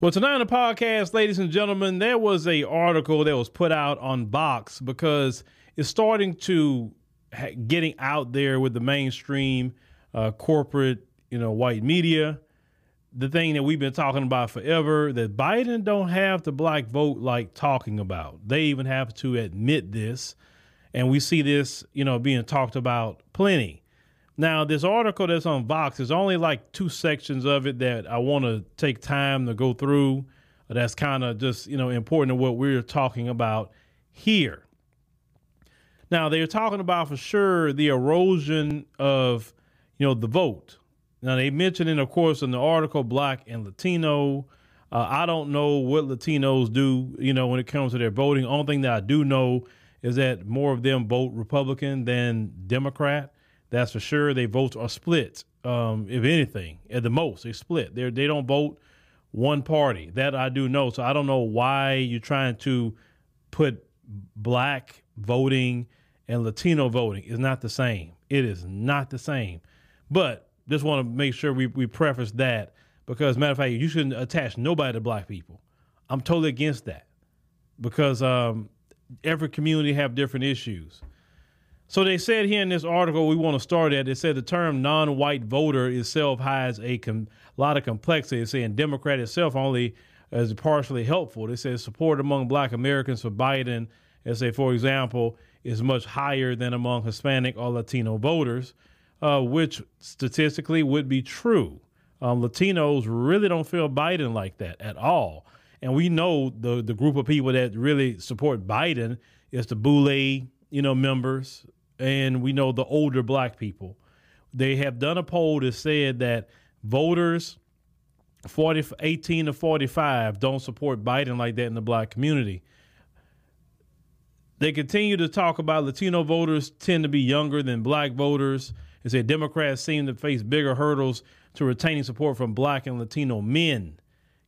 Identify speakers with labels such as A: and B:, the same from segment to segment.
A: Well, tonight on the podcast, ladies and gentlemen, there was a article that was put out on Vox because it's starting to ha- getting out there with the mainstream uh, corporate, you know, white media. The thing that we've been talking about forever that Biden don't have the black vote like talking about. They even have to admit this, and we see this, you know, being talked about plenty. Now, this article that's on Vox, there's only like two sections of it that I want to take time to go through. That's kind of just, you know, important to what we're talking about here. Now, they're talking about for sure the erosion of, you know, the vote. Now, they mentioned it, of course, in the article, black and Latino. Uh, I don't know what Latinos do, you know, when it comes to their voting. Only thing that I do know is that more of them vote Republican than Democrat. That's for sure. They vote are split. Um, if anything, at the most, they split. They they don't vote one party. That I do know. So I don't know why you're trying to put black voting and Latino voting is not the same. It is not the same. But just want to make sure we, we preface that because matter of fact, you shouldn't attach nobody to black people. I'm totally against that because um, every community have different issues. So they said here in this article we want to start at. It said the term non-white voter itself hides a com- lot of complexity. It's saying Democrat itself only is partially helpful. They said support among Black Americans for Biden, as say for example, is much higher than among Hispanic or Latino voters, uh, which statistically would be true. Um, Latinos really don't feel Biden like that at all, and we know the the group of people that really support Biden is the Boule, you know, members, and we know the older black people. They have done a poll that said that voters 40, 18 to 45 don't support Biden like that in the black community. They continue to talk about Latino voters tend to be younger than black voters. They say Democrats seem to face bigger hurdles to retaining support from black and Latino men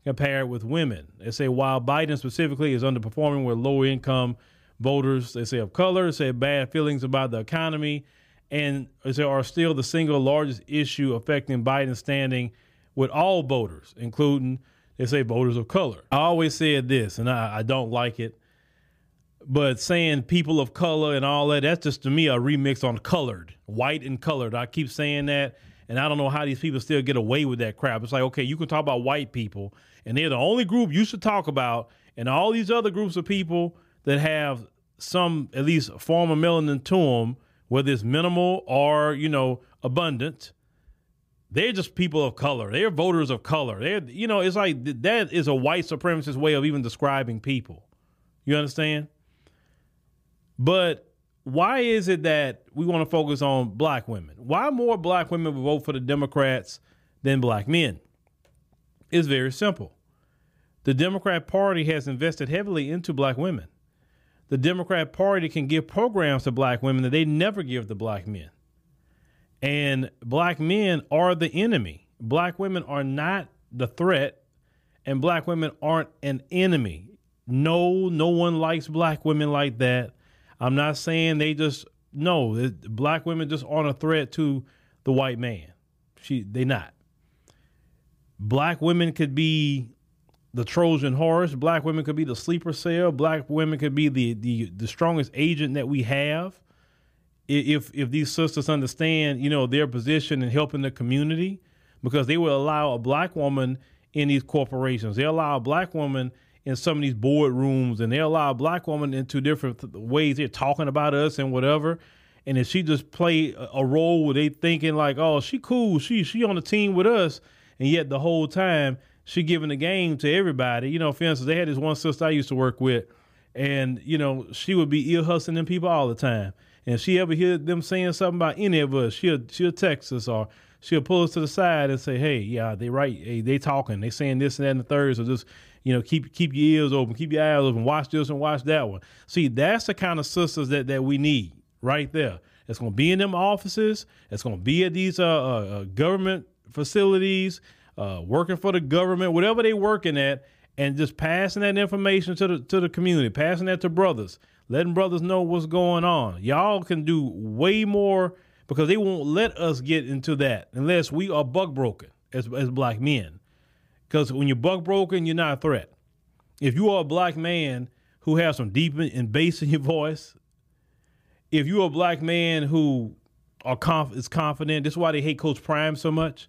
A: compared with women. They say while Biden specifically is underperforming with lower income voters, they say of color, say bad feelings about the economy, and they are still the single largest issue affecting Biden's standing with all voters, including they say voters of color. I always said this, and I, I don't like it, but saying people of color and all that, that's just to me a remix on colored, white and colored. I keep saying that, and I don't know how these people still get away with that crap. It's like, okay, you can talk about white people, and they're the only group you should talk about, and all these other groups of people that have some at least form of melanin to them, whether it's minimal or you know abundant. They're just people of color. They're voters of color. They're you know it's like that is a white supremacist way of even describing people. You understand? But why is it that we want to focus on black women? Why more black women vote for the Democrats than black men? It's very simple. The Democrat Party has invested heavily into black women the Democrat Party can give programs to black women that they never give to black men. And black men are the enemy. Black women are not the threat, and black women aren't an enemy. No, no one likes black women like that. I'm not saying they just no, black women just aren't a threat to the white man. She they not. Black women could be the Trojan horse. Black women could be the sleeper cell. Black women could be the the, the strongest agent that we have. If if these sisters understand, you know, their position in helping the community, because they will allow a black woman in these corporations. They allow a black woman in some of these boardrooms, and they allow a black woman into different th- ways. They're talking about us and whatever. And if she just play a, a role where they thinking like, oh, she cool, she she on the team with us, and yet the whole time she giving the game to everybody. You know, for instance, they had this one sister I used to work with, and you know, she would be ear hustling them people all the time. And if she ever hear them saying something about any of us, she'll she'll text us or she'll pull us to the side and say, "Hey, yeah, they right. Hey, they talking. They saying this and that and the third. So just you know, keep keep your ears open, keep your eyes open, watch this and watch that one. See, that's the kind of sisters that that we need right there. It's going to be in them offices. It's going to be at these uh, uh, uh government facilities uh, working for the government, whatever they working at, and just passing that information to the to the community, passing that to brothers, letting brothers know what's going on. Y'all can do way more because they won't let us get into that unless we are buck broken as as black men. Because when you're buck broken, you're not a threat. If you are a black man who has some deep and bass in your voice, if you're a black man who are conf- is confident, this is why they hate Coach Prime so much,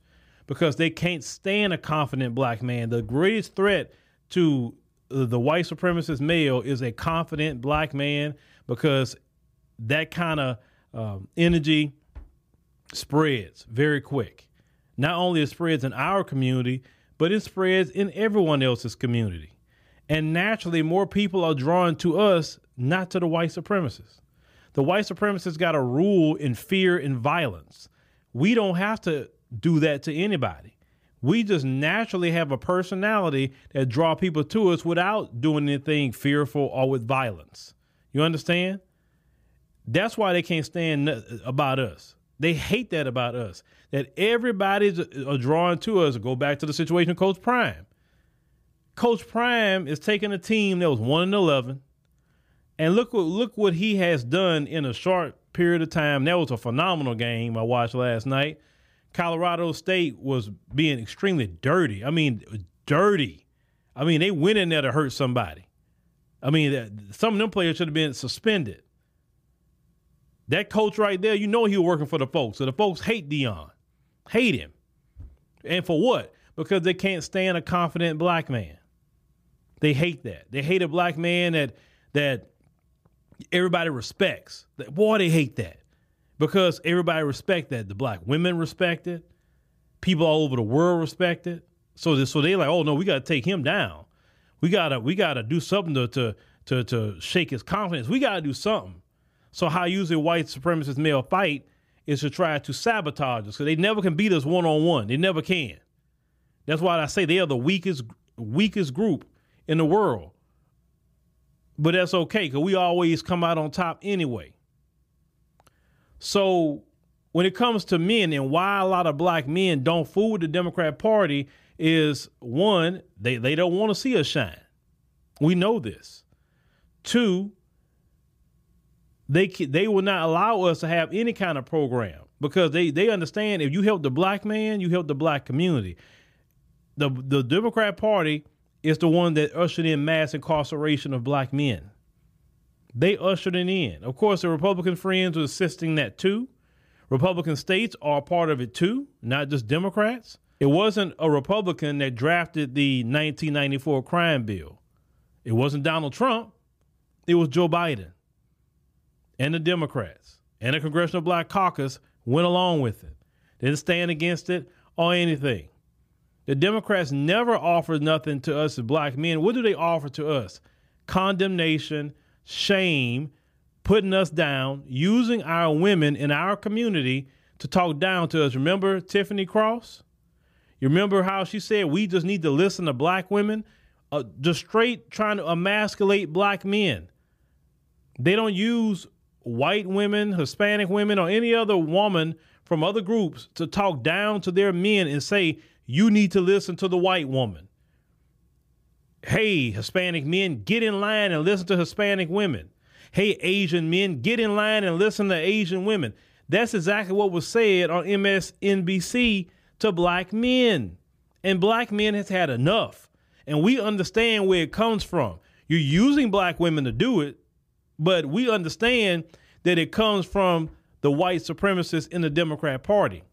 A: because they can't stand a confident black man. The greatest threat to the white supremacist male is a confident black man because that kind of um, energy spreads very quick. Not only it spreads in our community, but it spreads in everyone else's community. And naturally, more people are drawn to us, not to the white supremacists. The white supremacists got a rule in fear and violence. We don't have to do that to anybody. We just naturally have a personality that draw people to us without doing anything fearful or with violence. You understand? That's why they can't stand about us. They hate that about us. That everybody's a drawn to us. Go back to the situation of Coach Prime. Coach Prime is taking a team that was one and eleven, and look what look what he has done in a short period of time. That was a phenomenal game I watched last night. Colorado State was being extremely dirty. I mean, dirty. I mean, they went in there to hurt somebody. I mean, some of them players should have been suspended. That coach right there, you know he was working for the folks. So the folks hate Deion, hate him. And for what? Because they can't stand a confident black man. They hate that. They hate a black man that that everybody respects. Boy, they hate that because everybody respect that. The black women respect it. People all over the world respect it. So, so they like, oh no, we got to take him down. We gotta, we gotta do something to to to, to shake his confidence. We gotta do something. So how usually white supremacist male fight is to try to sabotage us because they never can beat us one on one. They never can. That's why I say they are the weakest weakest group in the world. But that's okay because we always come out on top anyway. So when it comes to men and why a lot of black men don't fool with the Democrat Party is one, they, they don't want to see us shine. We know this. Two, they they will not allow us to have any kind of program because they they understand if you help the black man, you help the black community. The the Democrat Party is the one that ushered in mass incarceration of black men. They ushered it in. Of course, the Republican friends were assisting that too. Republican states are part of it too, not just Democrats. It wasn't a Republican that drafted the 1994 crime bill. It wasn't Donald Trump. It was Joe Biden. And the Democrats and the Congressional Black Caucus went along with it. Didn't stand against it or anything. The Democrats never offered nothing to us as black men. What do they offer to us? Condemnation shame, putting us down, using our women in our community to talk down to us. Remember Tiffany Cross? You remember how she said we just need to listen to black women? Uh, just straight trying to emasculate black men. They don't use white women, Hispanic women, or any other woman from other groups to talk down to their men and say, you need to listen to the white woman hey, Hispanic men, get in line and listen to Hispanic women. Hey, Asian men, get in line and listen to Asian women. That's exactly what was said on MSNBC to black men. And black men has had enough. And we understand where it comes from. You're using black women to do it, but we understand that it comes from the white supremacists in the Democrat Party.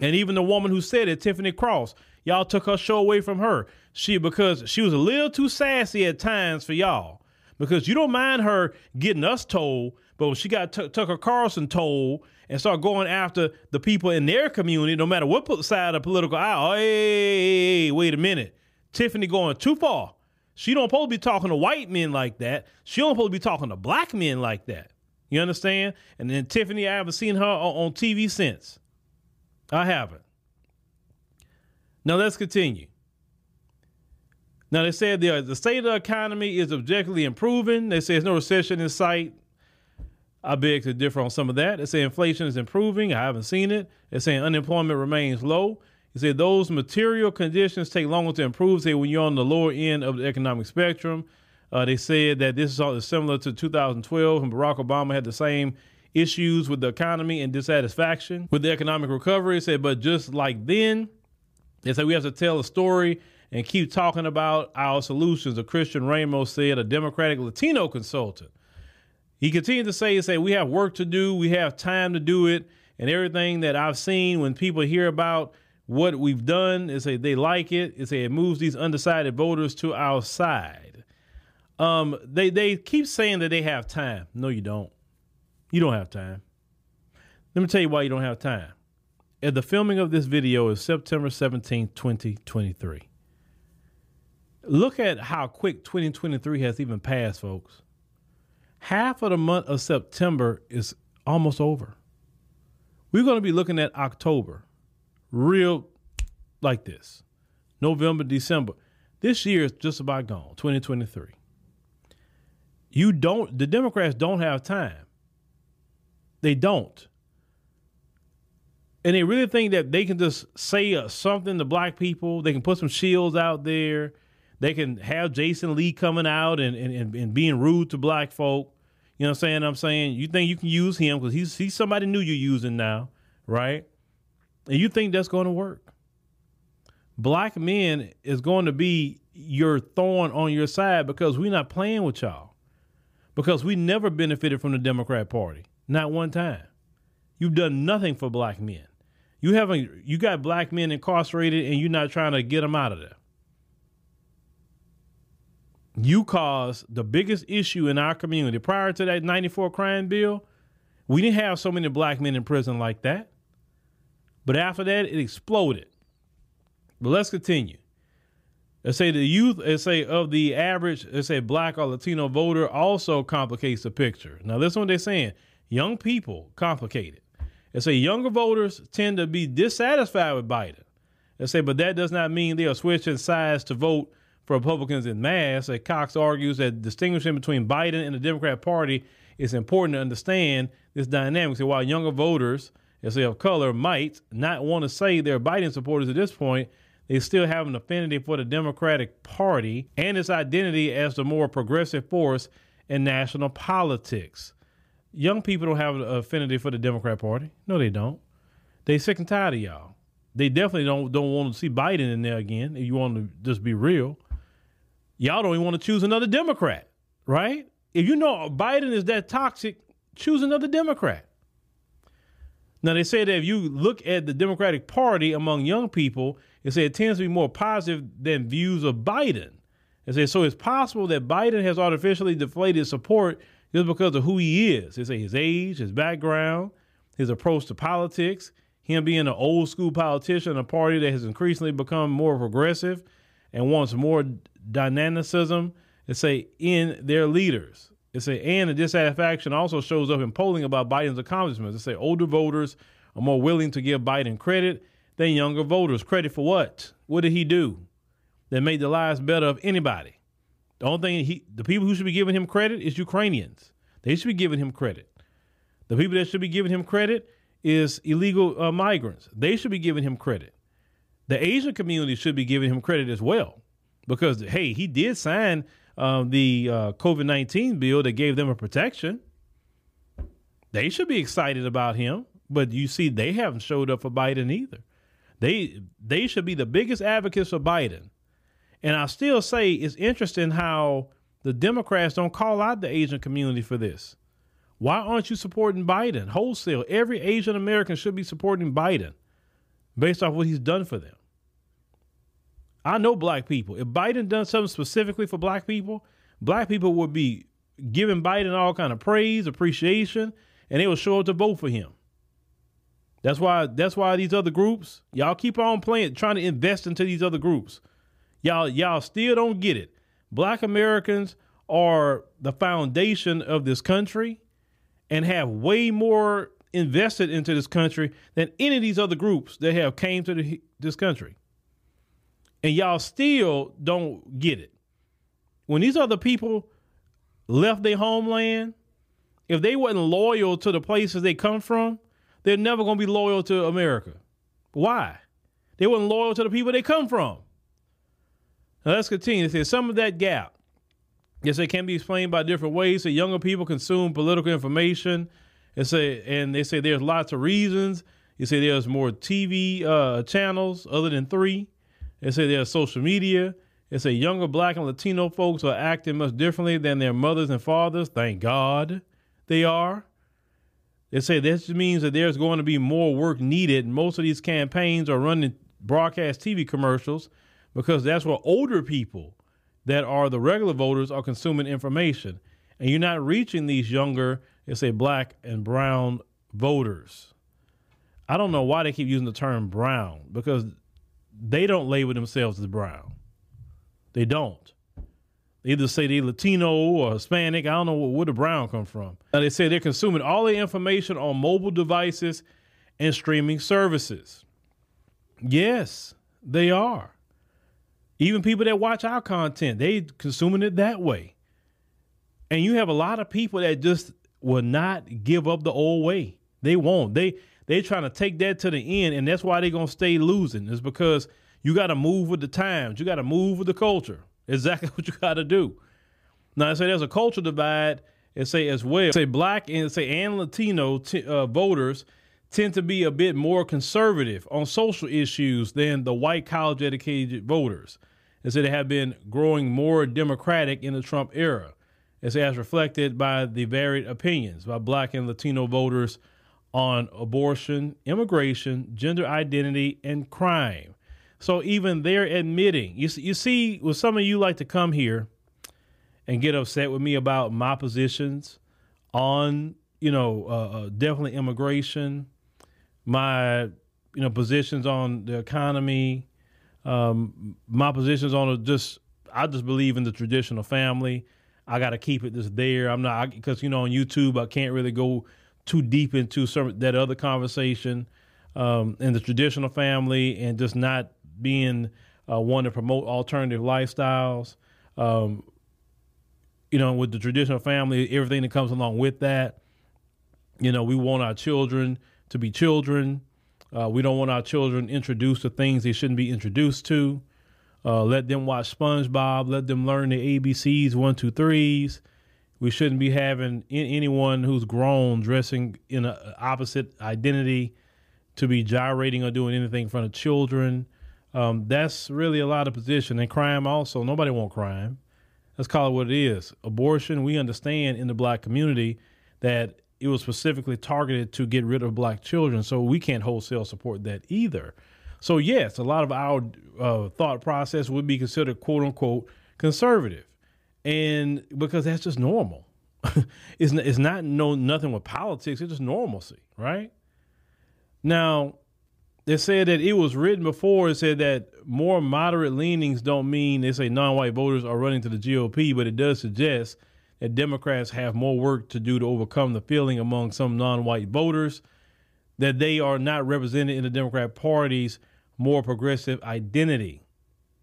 A: And even the woman who said it, Tiffany Cross, y'all took her show away from her. She because she was a little too sassy at times for y'all. Because you don't mind her getting us told, but when she got t- Tucker Carlson told and start going after the people in their community, no matter what side of political aisle, oh, hey, wait a minute. Tiffany going too far. She don't supposed to be talking to white men like that. She don't supposed to be talking to black men like that. You understand? And then Tiffany, I haven't seen her on, on TV since. I haven't. Now let's continue. Now they said the the state of the economy is objectively improving. They say there's no recession in sight. I beg to differ on some of that. They say inflation is improving. I haven't seen it. They're saying unemployment remains low. They say those material conditions take longer to improve. Say when you're on the lower end of the economic spectrum. Uh, they said that this is similar to 2012 when Barack Obama had the same issues with the economy and dissatisfaction with the economic recovery. They said, but just like then, they said we have to tell a story and keep talking about our solutions, a Christian Ramos said, a Democratic Latino consultant. He continued to say, say, we have work to do, we have time to do it, and everything that I've seen when people hear about what we've done is say they like it. it, is say it moves these undecided voters to our side. Um, they they keep saying that they have time. No, you don't. You don't have time. Let me tell you why you don't have time. The filming of this video is September 17, 2023. Look at how quick 2023 has even passed, folks. Half of the month of September is almost over. We're going to be looking at October, real like this November, December. This year is just about gone, 2023. You don't, the Democrats don't have time. They don't. And they really think that they can just say uh, something to black people. They can put some shields out there. They can have Jason Lee coming out and, and, and being rude to black folk. You know what I'm saying? I'm saying you think you can use him because he's he's somebody new you're using now, right? And you think that's going to work. Black men is going to be your thorn on your side because we're not playing with y'all. Because we never benefited from the Democrat Party. Not one time. You've done nothing for black men. You haven't you got black men incarcerated and you're not trying to get them out of there you caused the biggest issue in our community. Prior to that 94 crime bill, we didn't have so many black men in prison like that. But after that, it exploded. But let's continue. Let's say the youth, let's say of the average, let's say black or Latino voter also complicates the picture. Now, this is what they're saying. Young people complicate it. Let's say younger voters tend to be dissatisfied with Biden. Let's say, but that does not mean they are switching sides to vote for Republicans in mass. That Cox argues that distinguishing between Biden and the Democrat Party is important to understand this dynamic. So while younger voters, as they of color, might not want to say they're Biden supporters at this point, they still have an affinity for the Democratic Party and its identity as the more progressive force in national politics. Young people don't have an affinity for the Democrat Party. No, they don't. They sick and tired of y'all. They definitely don't don't want to see Biden in there again. If you want to just be real, y'all don't even want to choose another Democrat, right? If you know Biden is that toxic, choose another Democrat. Now they say that if you look at the Democratic Party among young people, they say it tends to be more positive than views of Biden. They say so it's possible that Biden has artificially deflated support just because of who he is. They say his age, his background, his approach to politics, him being an old school politician, a party that has increasingly become more progressive and wants more dynamicism, they say in their leaders. They say and the dissatisfaction also shows up in polling about Biden's accomplishments. They say older voters are more willing to give Biden credit than younger voters. Credit for what? What did he do that made the lives better of anybody? The only thing he, the people who should be giving him credit is Ukrainians. They should be giving him credit. The people that should be giving him credit is illegal uh, migrants. They should be giving him credit. The Asian community should be giving him credit as well because hey, he did sign uh, the uh, COVID nineteen bill that gave them a protection. They should be excited about him, but you see, they haven't showed up for Biden either. They they should be the biggest advocates for Biden, and I still say it's interesting how the Democrats don't call out the Asian community for this. Why aren't you supporting Biden wholesale? Every Asian American should be supporting Biden based off what he's done for them. I know black people. If Biden done something specifically for black people, black people would be giving Biden all kind of praise, appreciation, and they will show up to vote for him. That's why that's why these other groups, y'all keep on playing, trying to invest into these other groups. Y'all, y'all still don't get it. Black Americans are the foundation of this country and have way more invested into this country than any of these other groups that have came to the, this country and y'all still don't get it. When these other people left their homeland, if they wasn't loyal to the places they come from, they're never going to be loyal to America. Why? They weren't loyal to the people they come from. Now let's continue. It says some of that gap, yes, it can be explained by different ways. So younger people consume political information. and say, and they say there's lots of reasons. You say there's more TV uh, channels other than three. They say there's social media. They say younger black and Latino folks are acting much differently than their mothers and fathers. Thank God they are. They say this means that there's going to be more work needed. Most of these campaigns are running broadcast TV commercials because that's where older people that are the regular voters are consuming information. And you're not reaching these younger, let's say black and brown voters. I don't know why they keep using the term brown because they don't label themselves as brown. They don't. They either say they're Latino or Hispanic. I don't know where the brown come from. Now they say they're consuming all the information on mobile devices and streaming services. Yes, they are. Even people that watch our content, they consuming it that way. And you have a lot of people that just will not give up the old way. They won't. They they trying to take that to the end, and that's why they're gonna stay losing. Is because you got to move with the times. You got to move with the culture. Exactly what you got to do. Now, I say there's a culture divide. And say as well. Say black and say and Latino t- uh, voters tend to be a bit more conservative on social issues than the white college educated voters. And say they have been growing more democratic in the Trump era, as as reflected by the varied opinions by black and Latino voters on abortion, immigration, gender identity, and crime. So even they're admitting. You you see, some of you like to come here and get upset with me about my positions on, you know, uh, uh, definitely immigration, my, you know, positions on the economy, um, my positions on just. I just believe in the traditional family. I got to keep it just there. I'm not because you know on YouTube I can't really go too deep into some that other conversation um, in the traditional family and just not being uh, one to promote alternative lifestyles. Um, you know, with the traditional family, everything that comes along with that. You know, we want our children to be children. Uh, we don't want our children introduced to things they shouldn't be introduced to. Uh, let them watch SpongeBob. Let them learn the ABCs, one, two, threes. We shouldn't be having anyone who's grown dressing in an opposite identity to be gyrating or doing anything in front of children. Um, that's really a lot of position. And crime also, nobody want crime. Let's call it what it is. Abortion, we understand in the black community that it was specifically targeted to get rid of black children. So we can't wholesale support that either. So, yes, a lot of our uh, thought process would be considered quote unquote conservative. And because that's just normal. it's, it's not no nothing with politics, it's just normalcy, right? Now, they said that it was written before. It said that more moderate leanings don't mean they say non-white voters are running to the GOP, but it does suggest that Democrats have more work to do to overcome the feeling among some non-white voters that they are not represented in the Democrat Party's more progressive identity.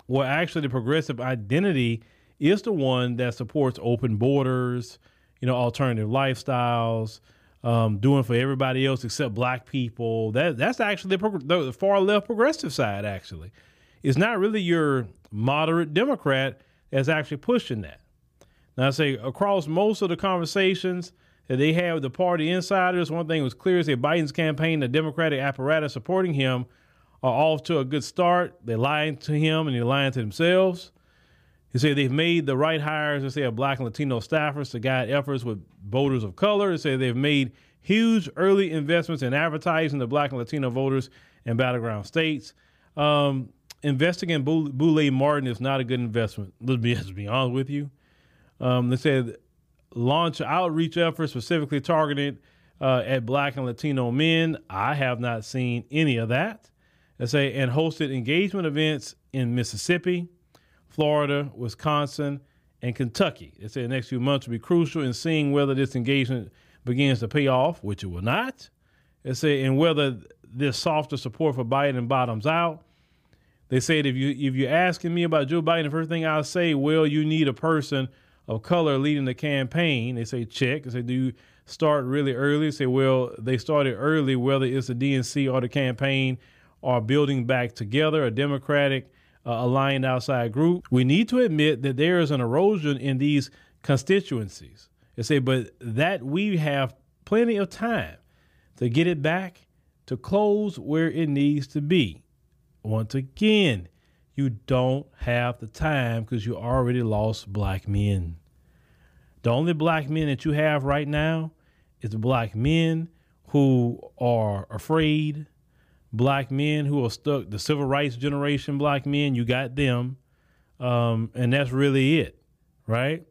A: Well, actually, the progressive identity is the one that supports open borders, you know, alternative lifestyles, um, doing for everybody else except black people. That that's actually the, the far left progressive side. Actually, it's not really your moderate Democrat that's actually pushing that. I say across most of the conversations that they have with the party insiders, one thing was clear: is that Biden's campaign, the Democratic apparatus supporting him, are off to a good start. They're lying to him and they're lying to themselves. He said they've made the right hires, they say, of black and Latino staffers to guide efforts with voters of color. They say they've made huge early investments in advertising the black and Latino voters in battleground states. Um, investing in Boulay Martin is not a good investment. Let's be, let's be honest with you. Um, they said launch outreach efforts specifically targeted uh, at black and Latino men. I have not seen any of that. They say and hosted engagement events in Mississippi. Florida, Wisconsin, and Kentucky. They say the next few months will be crucial in seeing whether this engagement begins to pay off, which it will not. They say, and whether this softer support for Biden bottoms out. They said if you if you're asking me about Joe Biden, the first thing I'll say, well, you need a person of color leading the campaign. They say check. They say, do you start really early? They say, well, they started early, whether it's the DNC or the campaign are building back together, a Democratic uh, aligned outside group. We need to admit that there is an erosion in these constituencies. They say, but that we have plenty of time to get it back to close where it needs to be. Once again, You don't have the time because you already lost black men. The only black men that you have right now is black men who are afraid, black men who are stuck, the civil rights generation black men, you got them. Um, and that's really it, right?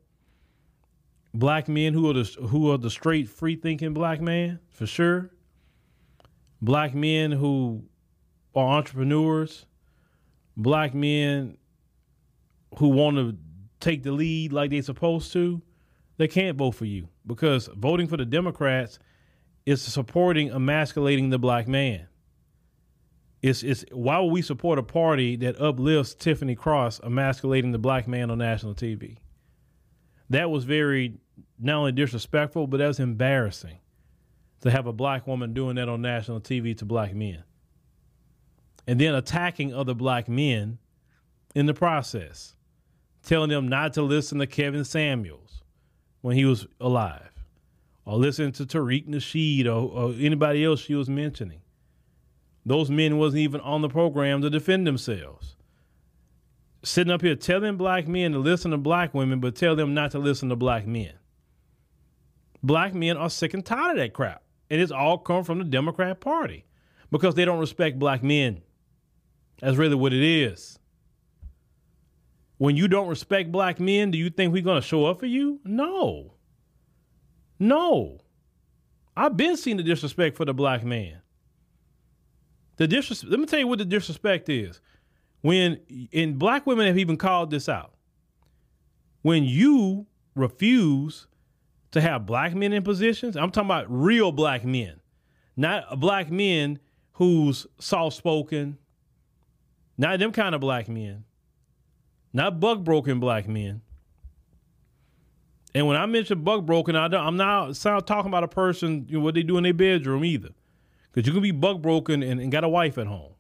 A: Black men who are the who are the straight free thinking black man, for sure. Black men who are entrepreneurs, black men who want to take the lead like they're supposed to, they can't vote for you because voting for the Democrats is supporting emasculating the black man. It's, it's why would we support a party that uplifts Tiffany Cross emasculating the black man on national TV? That was very not only disrespectful, but that was embarrassing to have a black woman doing that on national TV to black men. And then attacking other black men in the process, telling them not to listen to Kevin Samuels when he was alive or listen to Tariq Nasheed or, or anybody else she was mentioning. Those men wasn't even on the program to defend themselves. Sitting up here telling black men to listen to black women, but tell them not to listen to black men. Black men are sick and tired of that crap. And it's all come from the Democrat Party because they don't respect black men. That's really what it is. When you don't respect black men, do you think we're going to show up for you? No. No. I've been seeing the disrespect for the black man. The disrespect, let me tell you what the disrespect is. When, and black women have even called this out. When you refuse to have black men in positions, I'm talking about real black men, not black men who's soft spoken, not them kind of black men, not buck broken black men, and when I mention buck broken, I am not talking about a person you know, what they do in their bedroom either, because you can be buck broken and, and got a wife at home.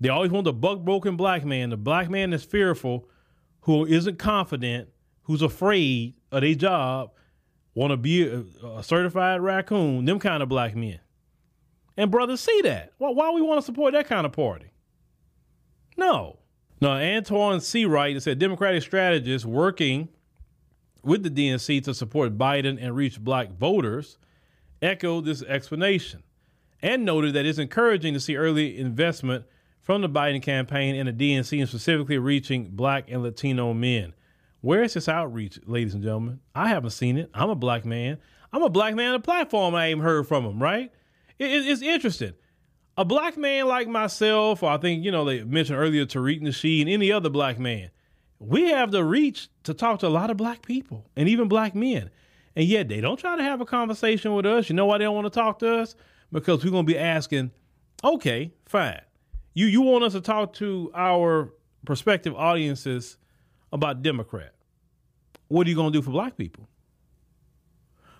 A: They always want the buck broken black man, the black man that's fearful, who isn't confident, who's afraid of their job, want to be a, a, certified raccoon, them kind of black men. And brothers see that. Well, why we want to support that kind of party? No. Now, Antoine Seawright said Democratic strategist working with the DNC to support Biden and reach black voters echoed this explanation and noted that it's encouraging to see early investment from the Biden campaign and the DNC and specifically reaching black and Latino men. Where is this outreach, ladies and gentlemen? I haven't seen it. I'm a black man. I'm a black man on the platform. I ain't heard from him, right? It, it, it's interesting. A black man like myself, or I think, you know, they mentioned earlier Tariq Nasheed and any other black man, we have the reach to talk to a lot of black people and even black men. And yet they don't try to have a conversation with us. You know why they don't want to talk to us? Because we're going to be asking, okay, fine. You you want us to talk to our prospective audiences about Democrat. What are you going to do for black people?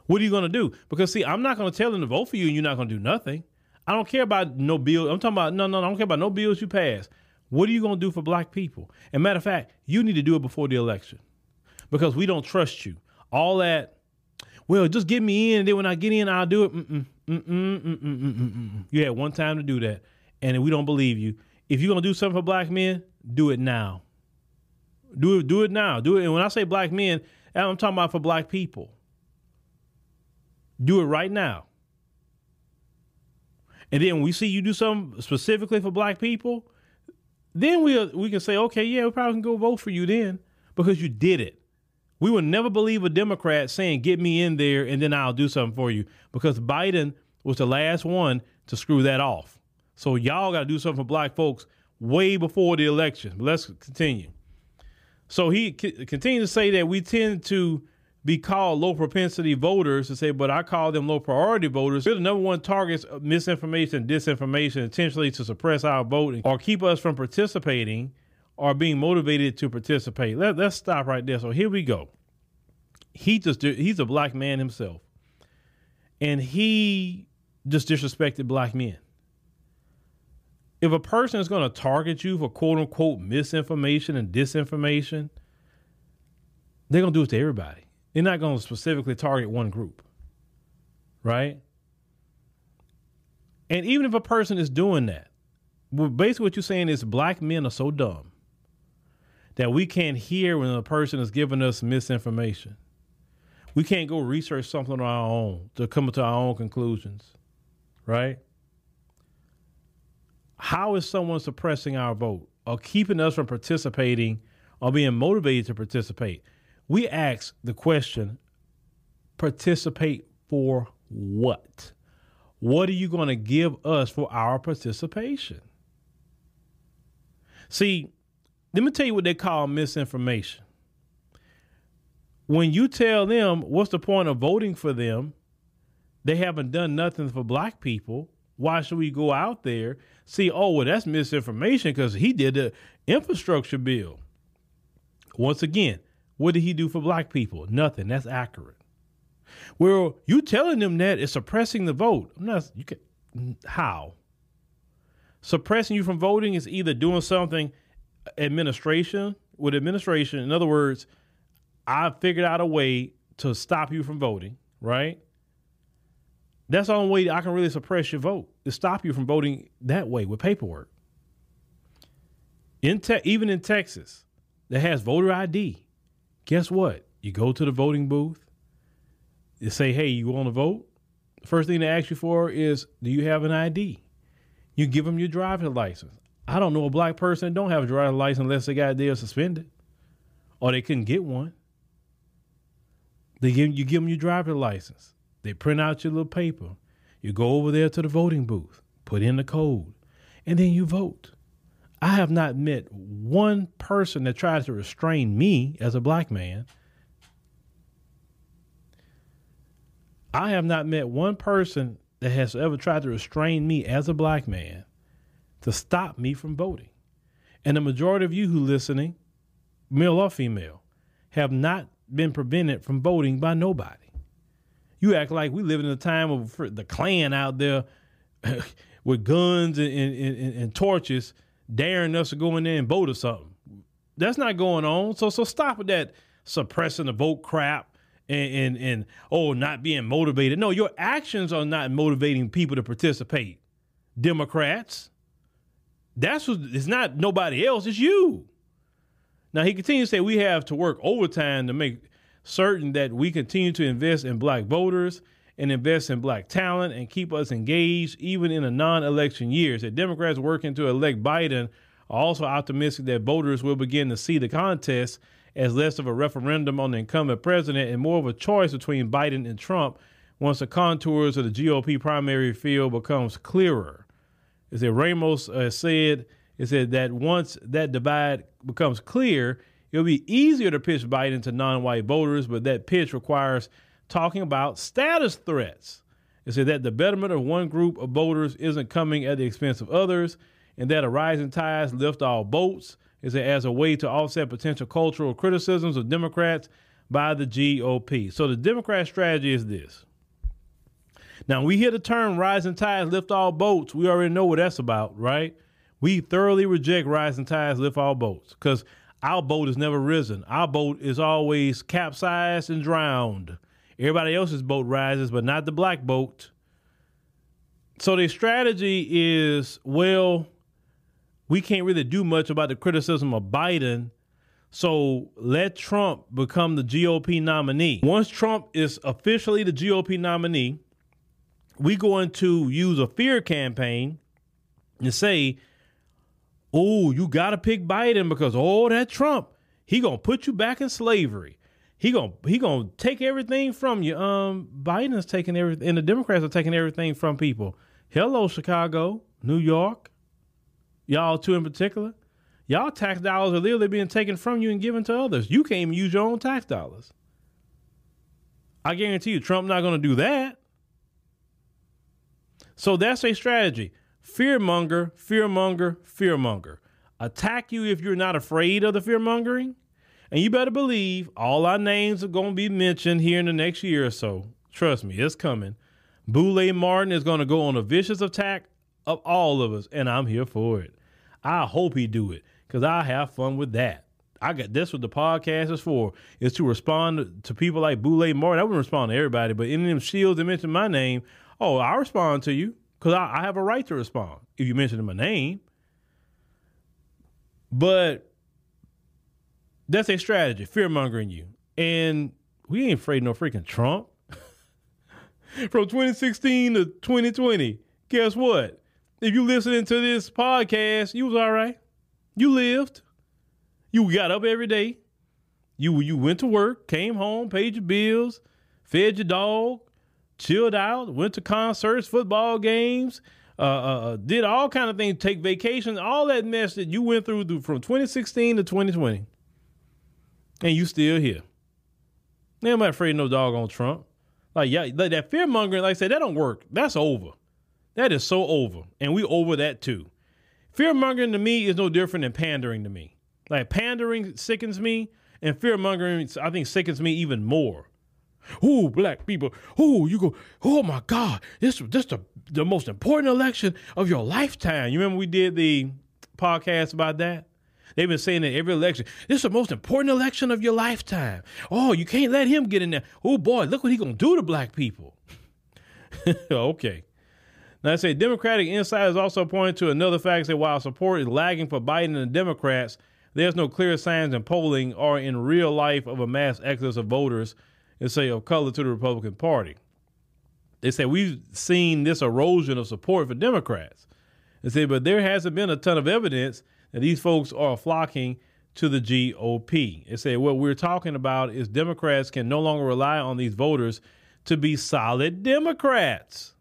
A: What are you going to do? Because see, I'm not going to tell them to vote for you and you're not going to do nothing. I don't care about no bills. I'm talking about no, no. I don't care about no bills you pass. What are you going to do for black people? And matter of fact, you need to do it before the election because we don't trust you. All that, well, just get me in, and then when I get in, I'll do it. Mm-mm, mm-mm, mm-mm, you had one time to do that, and we don't believe you. If you're going to do something for black men, do it now. Do it, do it now. Do it. And when I say black men, I'm talking about for black people. Do it right now. And then when we see you do something specifically for black people, then we uh, we can say, okay, yeah, we probably can go vote for you then because you did it. We would never believe a Democrat saying, "Get me in there, and then I'll do something for you," because Biden was the last one to screw that off. So y'all got to do something for black folks way before the election. Let's continue. So he c- continued to say that we tend to be called low propensity voters to say, but I call them low priority voters. They're the number one targets of misinformation disinformation intentionally to suppress our voting or keep us from participating or being motivated to participate. Let, let's stop right there. So here we go. He just he's a black man himself. And he just disrespected black men. If a person is going to target you for quote unquote misinformation and disinformation, they're going to do it to everybody. They're not going to specifically target one group, right? And even if a person is doing that, well, basically what you're saying is black men are so dumb that we can't hear when a person is giving us misinformation. We can't go research something on our own to come to our own conclusions, right? How is someone suppressing our vote or keeping us from participating or being motivated to participate? We ask the question participate for what? What are you going to give us for our participation? See, let me tell you what they call misinformation. When you tell them what's the point of voting for them, they haven't done nothing for black people. Why should we go out there? See, oh, well, that's misinformation because he did the infrastructure bill. Once again, what did he do for black people? Nothing. That's accurate. Well, you telling them that is suppressing the vote. I'm not. You can how? Suppressing you from voting is either doing something uh, administration with administration. In other words, I figured out a way to stop you from voting. Right. That's the only way I can really suppress your vote to stop you from voting that way with paperwork. In te- even in Texas, that has voter ID. Guess what? You go to the voting booth they say, hey, you want to vote? The First thing they ask you for is, do you have an ID? You give them your driver's license. I don't know a black person that don't have a driver's license unless they got their suspended or they couldn't get one. They give you give them your driver's license. They print out your little paper. You go over there to the voting booth, put in the code, and then you vote. I have not met one person that tries to restrain me as a black man I have not met one person that has ever tried to restrain me as a black man to stop me from voting. And the majority of you who listening, male or female, have not been prevented from voting by nobody. You act like we live in a time of the Klan out there with guns and, and, and, and, torches daring us to go in there and vote or something. That's not going on. So so stop with that suppressing the vote crap and, and, and oh, not being motivated. No, your actions are not motivating people to participate. Democrats. That's what it's not nobody else, it's you. Now he continues to say we have to work overtime to make certain that we continue to invest in black voters and invest in black talent and keep us engaged even in a non-election year. Said Democrats working to elect Biden are also optimistic that voters will begin to see the contest as less of a referendum on the incumbent president and more of a choice between Biden and Trump once the contours of the GOP primary field becomes clearer. Is As Ramos uh, said, it that once that divide becomes clear, it'll be easier to pitch Biden to non-white voters, but that pitch requires talking about status threats. It said that the betterment of one group of voters isn't coming at the expense of others, and that a rising tides lift all boats is as a way to offset potential cultural criticisms of Democrats by the GOP. So the Democrat strategy is this. Now, we hear the term rising tides lift all boats. We already know what that's about, right? We thoroughly reject rising tides lift all boats because our boat has never risen. Our boat is always capsized and drowned. Everybody else's boat rises, but not the black boat. So the strategy is well, we can't really do much about the criticism of Biden. So let Trump become the GOP nominee. Once Trump is officially the GOP nominee, we going to use a fear campaign and say, "Oh, you got to pick Biden because oh, that Trump, he gonna put you back in slavery. He gonna he gonna take everything from you. Um, Biden's taking everything, and the Democrats are taking everything from people. Hello, Chicago, New York, y'all two in particular, y'all tax dollars are literally being taken from you and given to others. You can't even use your own tax dollars. I guarantee you, Trump not to do that. So that's a strategy. Fearmonger, fearmonger, fearmonger. Attack you if you're not afraid of the fearmongering. And you better believe all our names are going to be mentioned here in the next year or so. Trust me, it's coming. Boule Martin is going to go on a vicious attack of all of us, and I'm here for it. I hope he do it because I have fun with that. I got this what the podcast is for is to respond to people like Boule Martin. I wouldn't respond to everybody, but any of them shields that mention my name, oh, I respond to you because I, I, have a right to respond if you mention my name. But that's a strategy, fear mongering you. And we ain't afraid no freaking Trump. From 2016 to 2020, guess what? If you listening to this podcast, you was all right. You lived. You got up every day. You you went to work, came home, paid your bills, fed your dog, chilled out, went to concerts, football games, uh, uh, uh did all kind of things, take vacations, all that mess that you went through from 2016 to 2020, and you still here. I'm not afraid no dog on Trump. Like yeah, that fear mongering, like I said, that don't work. That's over. That is so over, and we over that too. Fear mongering to me is no different than pandering to me. Like pandering sickens me, and fear mongering I think sickens me even more. Oh, black people. Oh, you go. Oh my God, this this the the most important election of your lifetime. You remember we did the podcast about that? They've been saying that every election. This is the most important election of your lifetime. Oh, you can't let him get in there. Oh boy, look what he's gonna do to black people. okay. Now I say Democratic insiders also pointed to another fact that while support is lagging for Biden and the Democrats, there's no clear signs in polling or in real life of a mass exodus of voters, and say of color to the Republican Party. They say we've seen this erosion of support for Democrats. They say, but there hasn't been a ton of evidence that these folks are flocking to the GOP. They say what we're talking about is Democrats can no longer rely on these voters to be solid Democrats.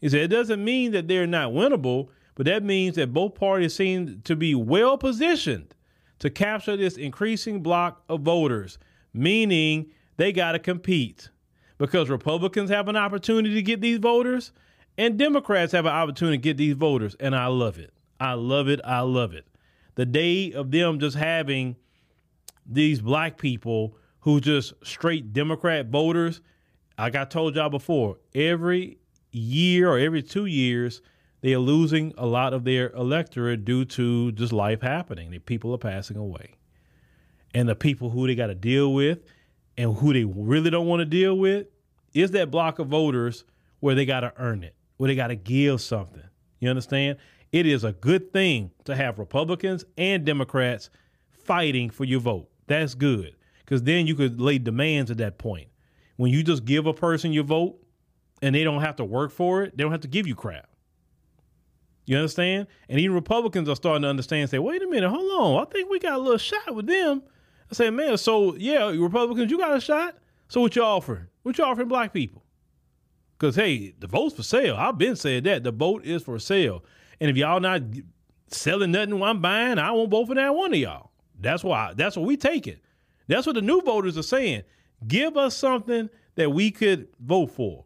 A: He said it doesn't mean that they're not winnable, but that means that both parties seem to be well positioned to capture this increasing block of voters, meaning they got to compete because Republicans have an opportunity to get these voters and Democrats have an opportunity to get these voters. And I love it. I love it. I love it. The day of them just having these black people who just straight Democrat voters, like I told y'all before, every year or every two years, they are losing a lot of their electorate due to just life happening. The people are passing away. And the people who they got to deal with and who they really don't want to deal with is that block of voters where they got to earn it, where they got to give something. You understand? It is a good thing to have Republicans and Democrats fighting for your vote. That's good because then you could lay demands at that point. When you just give a person your vote and they don't have to work for it, they don't have to give you crap. You understand? And even Republicans are starting to understand and say, wait a minute, hold on. I think we got a little shot with them. I say, man, so yeah, Republicans, you got a shot. So what you offering? What you offering black people? Because hey, the vote's for sale. I've been saying that the vote is for sale. And if y'all not selling nothing I'm buying, I won't vote for that one of y'all. That's why. That's what we take it. That's what the new voters are saying. Give us something that we could vote for.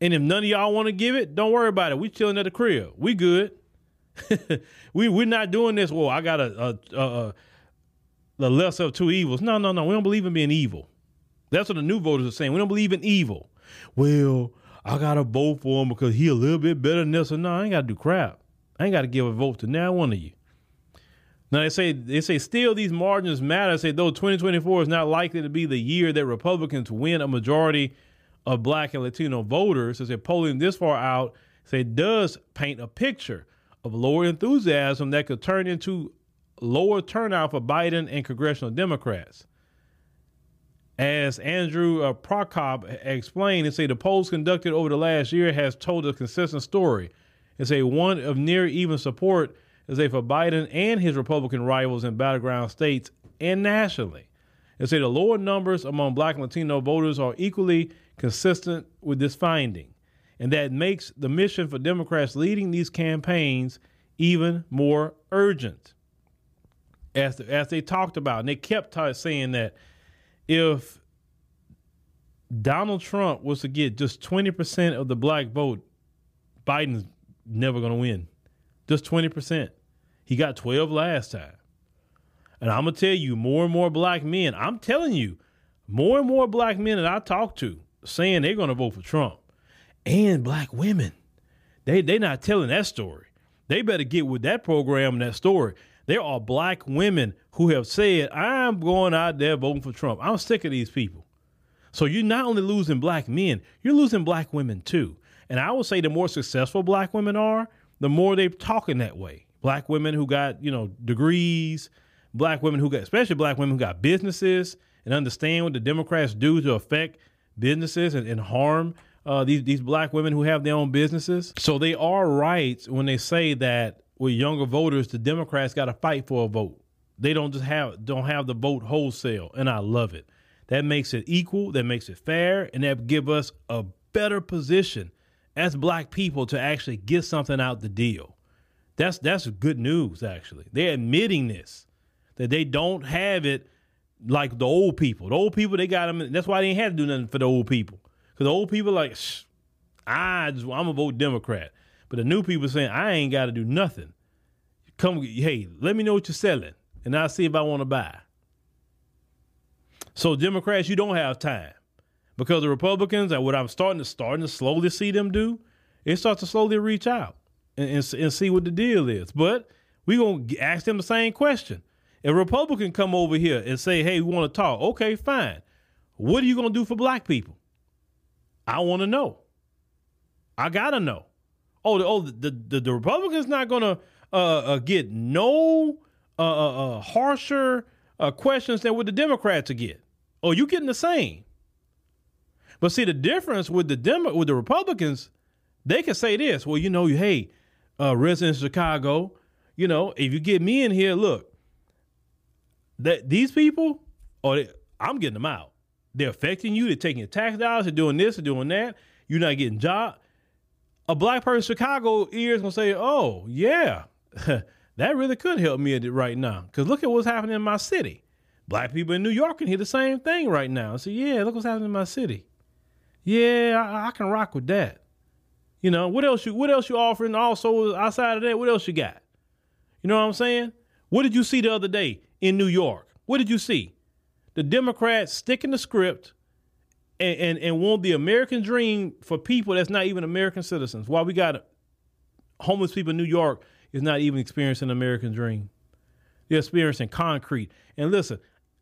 A: And if none of y'all want to give it, don't worry about it. We chilling at the crib. We good. we we're not doing this. Well, I got a, a, a the lesser of two evils. No, no, no. We don't believe in being evil. That's what the new voters are saying. We don't believe in evil. Well, I gotta vote for him because he a little bit better than this. Or no, I ain't gotta do crap. I ain't gotta give a vote to now one of you. Now they say they say still these margins matter. They say though 2024 is not likely to be the year that Republicans win a majority of black and Latino voters, as they're polling this far out, say does paint a picture of lower enthusiasm that could turn into lower turnout for Biden and congressional Democrats. As Andrew uh, Prokop explained, and say the polls conducted over the last year has told a consistent story. It's a one of near even support as a for Biden and his Republican rivals in battleground states and nationally. They say the lower numbers among black and Latino voters are equally consistent with this finding, and that makes the mission for Democrats leading these campaigns even more urgent. As, the, as they talked about, and they kept t- saying that if Donald Trump was to get just 20% of the black vote, Biden's never going to win. Just 20%. He got 12 last time. And I'm going to tell you, more and more black men, I'm telling you, more and more black men that I talk to saying they're going to vote for Trump and black women. They they not telling that story. They better get with that program and that story. There are black women who have said, I'm going out there voting for Trump. I'm sick of these people. So you're not only losing black men, you're losing black women too. And I would say the more successful black women are, the more they're talking that way. Black women who got, you know, degrees, black women who got, especially black women who got businesses and understand what the Democrats do to affect businesses and, and harm uh, these these black women who have their own businesses. So they are right when they say that with younger voters, the Democrats got to fight for a vote. They don't just have don't have the vote wholesale, and I love it. That makes it equal, that makes it fair, and that give us a better position as black people to actually get something out the deal. That's that's good news actually. They're admitting this that they don't have it like the old people. The old people they got them. That's why they ain't had to do nothing for the old people because the old people like I just I'm gonna vote Democrat, but the new people saying I ain't got to do nothing. Come, hey, let me know what you're selling, and I'll see if I want to buy. So Democrats, you don't have time because the Republicans and what I'm starting to starting to slowly see them do, it starts to slowly reach out and, and, and see what the deal is. But we gonna ask them the same question. If a Republican come over here and say, "Hey, we want to talk," okay, fine. What are you gonna do for black people? I want to know. I gotta know. Oh, the, oh, the the, the Republicans not gonna uh, uh, get no uh, uh, uh harsher uh, questions than what the Democrats get. Oh, you getting the same. But see, the difference with the Demo- with the Republicans, they can say this. Well, you know, hey, uh, residents of Chicago, you know, if you get me in here, look, that these people, or I'm getting them out. They're affecting you. They're taking your tax dollars. They're doing this. They're doing that. You're not getting job. A black person in Chicago ears gonna say, "Oh yeah, that really could help me right now." Because look at what's happening in my city. Black people in New York can hear the same thing right now. So yeah, look what's happening in my city. Yeah, I, I, can rock with that. You know what else? You what else you offering? Also outside of that, what else you got? You know what I'm saying? What did you see the other day in New York? What did you see? The Democrats sticking the script and, and, and want the American dream for people that's not even American citizens. While we got homeless people in New York is not even experiencing the American dream. They're experiencing concrete. And listen,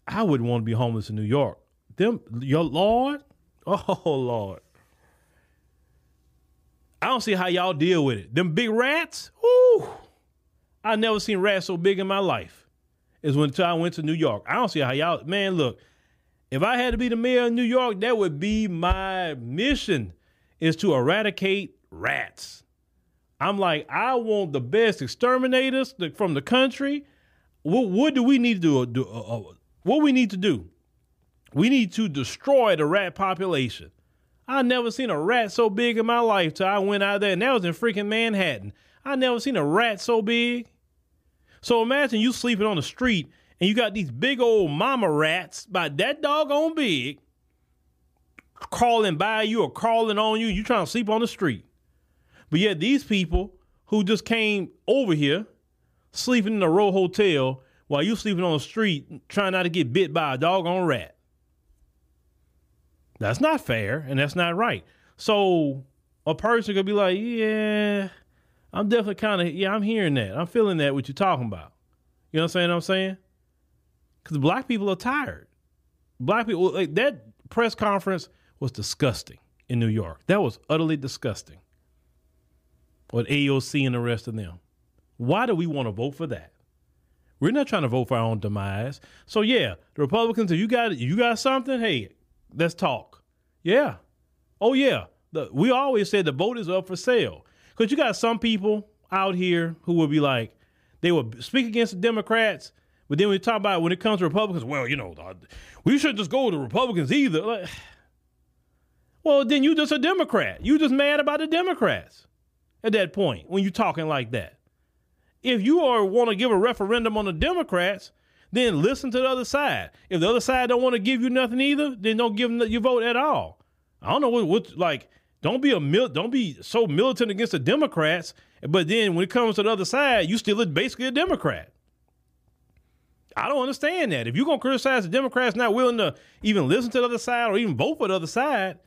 A: I wouldn't want to be homeless in New York. Them, your Lord, oh Lord. I don't see how y'all deal with it. Them big rats, ooh. I never seen rats so big in my life. Is when I went to New York. I don't see how y'all, man, look, if I had to be the mayor of New York, that would be my mission is to eradicate rats. I'm like, I want the best exterminators from the country. What, what do we need to do? Uh, uh, what we need to do? We need to destroy the rat population. I never seen a rat so big in my life till I went out there, and that was in freaking Manhattan. I never seen a rat so big. So imagine you sleeping on the street and you got these big old mama rats by that doggone big crawling by you or crawling on you. You trying to sleep on the street. But yet these people who just came over here sleeping in a row hotel while you sleeping on the street trying not to get bit by a doggone rat. That's not fair and that's not right. So a person could be like, yeah, I'm definitely kind of, yeah, I'm hearing that. I'm feeling that what you're talking about. You know what I'm saying? I'm saying? Because black people are tired. Black people, like that press conference was disgusting in New York. That was utterly disgusting. With AOC and the rest of them. Why do we want to vote for that? We're not trying to vote for our own demise. So yeah, the Republicans, if you got you got something, hey, let's talk. Yeah. Oh yeah. The, we always said the vote is up for sale. Because you got some people out here who will be like, they will speak against the Democrats, but then we talk about when it comes to Republicans, well, you know, uh, we shouldn't just go to Republicans either. Like, well, then you just a Democrat. You just mad about the Democrats at that point when you're talking like that. If you are want to give a referendum on the Democrats, then listen to the other side. If the other side don't want to give you nothing either, then don't give them your vote at all. I don't know what, what like don't be a mil- don't be so militant against the Democrats, but then when it comes to the other side, you still are basically a Democrat. I don't understand that. If you're gonna criticize the Democrats not willing to even listen to the other side or even vote for the other side,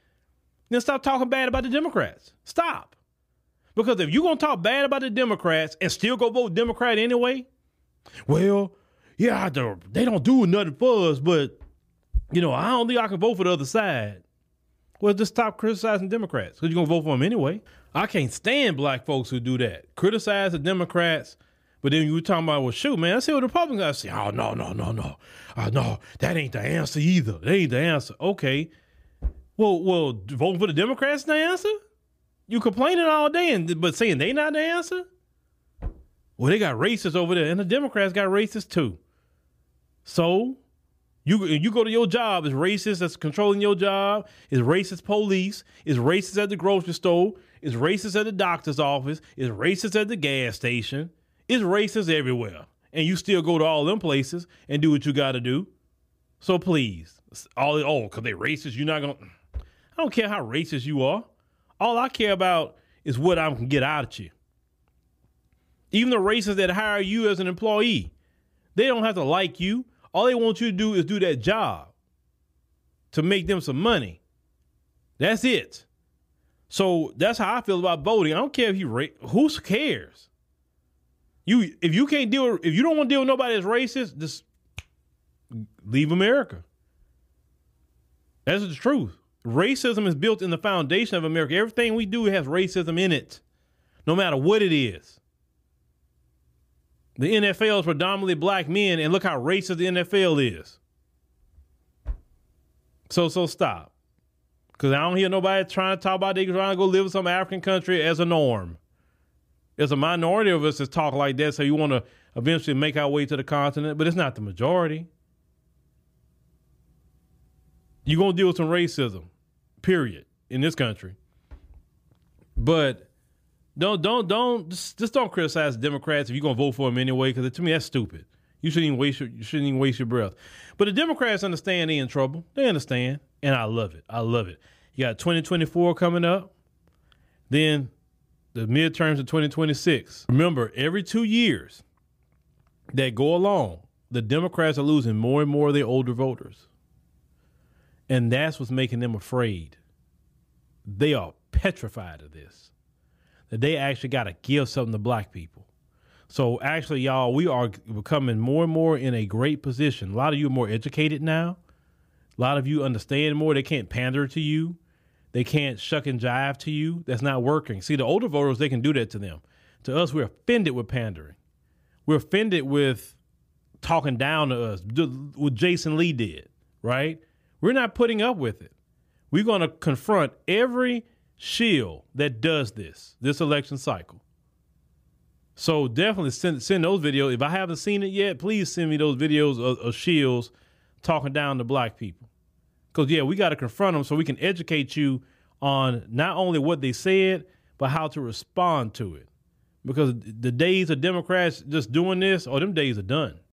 A: then stop talking bad about the Democrats. Stop. Because if you're gonna talk bad about the Democrats and still go vote Democrat anyway, well, yeah, they don't do nothing for us, but you know, I don't think I can vote for the other side. Well, just stop criticizing Democrats because you're going to vote for them anyway. I can't stand black folks who do that. Criticize the Democrats, But then you were talking about, well, shoot, man, let's see what the Republicans to say. Oh, no, no, no, no. Uh, no, that ain't the answer either. That ain't the answer. Okay. Well, well, voting for the Democrats is the answer? You complaining all day, and but saying they not the answer? Well, they got racists over there, and the Democrats got racists too. So you you go to your job, is racist that's controlling your job, is racist police, is racist at the grocery store, is racist at the doctor's office, is racist at the gas station, is racist everywhere. And you still go to all them places and do what you gotta do. So please, all oh, cause they racist, you're not gonna I don't care how racist you are. All I care about is what I can get out of you. Even the racists that hire you as an employee, they don't have to like you. All they want you to do is do that job to make them some money. That's it. So that's how I feel about voting. I don't care if you ra- who cares. You if you can't deal if you don't want to deal with nobody that's racist, just leave America. That's the truth. Racism is built in the foundation of America. Everything we do has racism in it, no matter what it is. The NFL is predominantly black men, and look how racist the NFL is. So, so stop. Because I don't hear nobody trying to talk about they trying to go live in some African country as a norm. There's a minority of us that talk like that, so you want to eventually make our way to the continent, but it's not the majority. You're going to deal with some racism, period, in this country. But don't don't don't just, just don't criticize Democrats if you're gonna vote for them anyway, because to me that's stupid. You shouldn't even waste your you shouldn't even waste your breath. But the Democrats understand they in trouble. They understand, and I love it. I love it. You got 2024 coming up, then the midterms of 2026. Remember, every two years that go along, the Democrats are losing more and more of their older voters, and that's what's making them afraid. They are petrified of this that they actually got to give something to black people. So actually, y'all, we are becoming more and more in a great position. A lot of you are more educated now. A lot of you understand more. They can't pander to you. They can't shuck and jive to you. That's not working. See, the older voters, they can do that to them. To us, we're offended with pandering. We're offended with talking down to us, what Jason Lee did, right? We're not putting up with it. We're going to confront every shield that does this this election cycle. So definitely send send those videos. If I haven't seen it yet, please send me those videos of, of shields talking down to black people. Because yeah, we got to confront them so we can educate you on not only what they said, but how to respond to it. Because the days of Democrats just doing this, or oh, them days are done.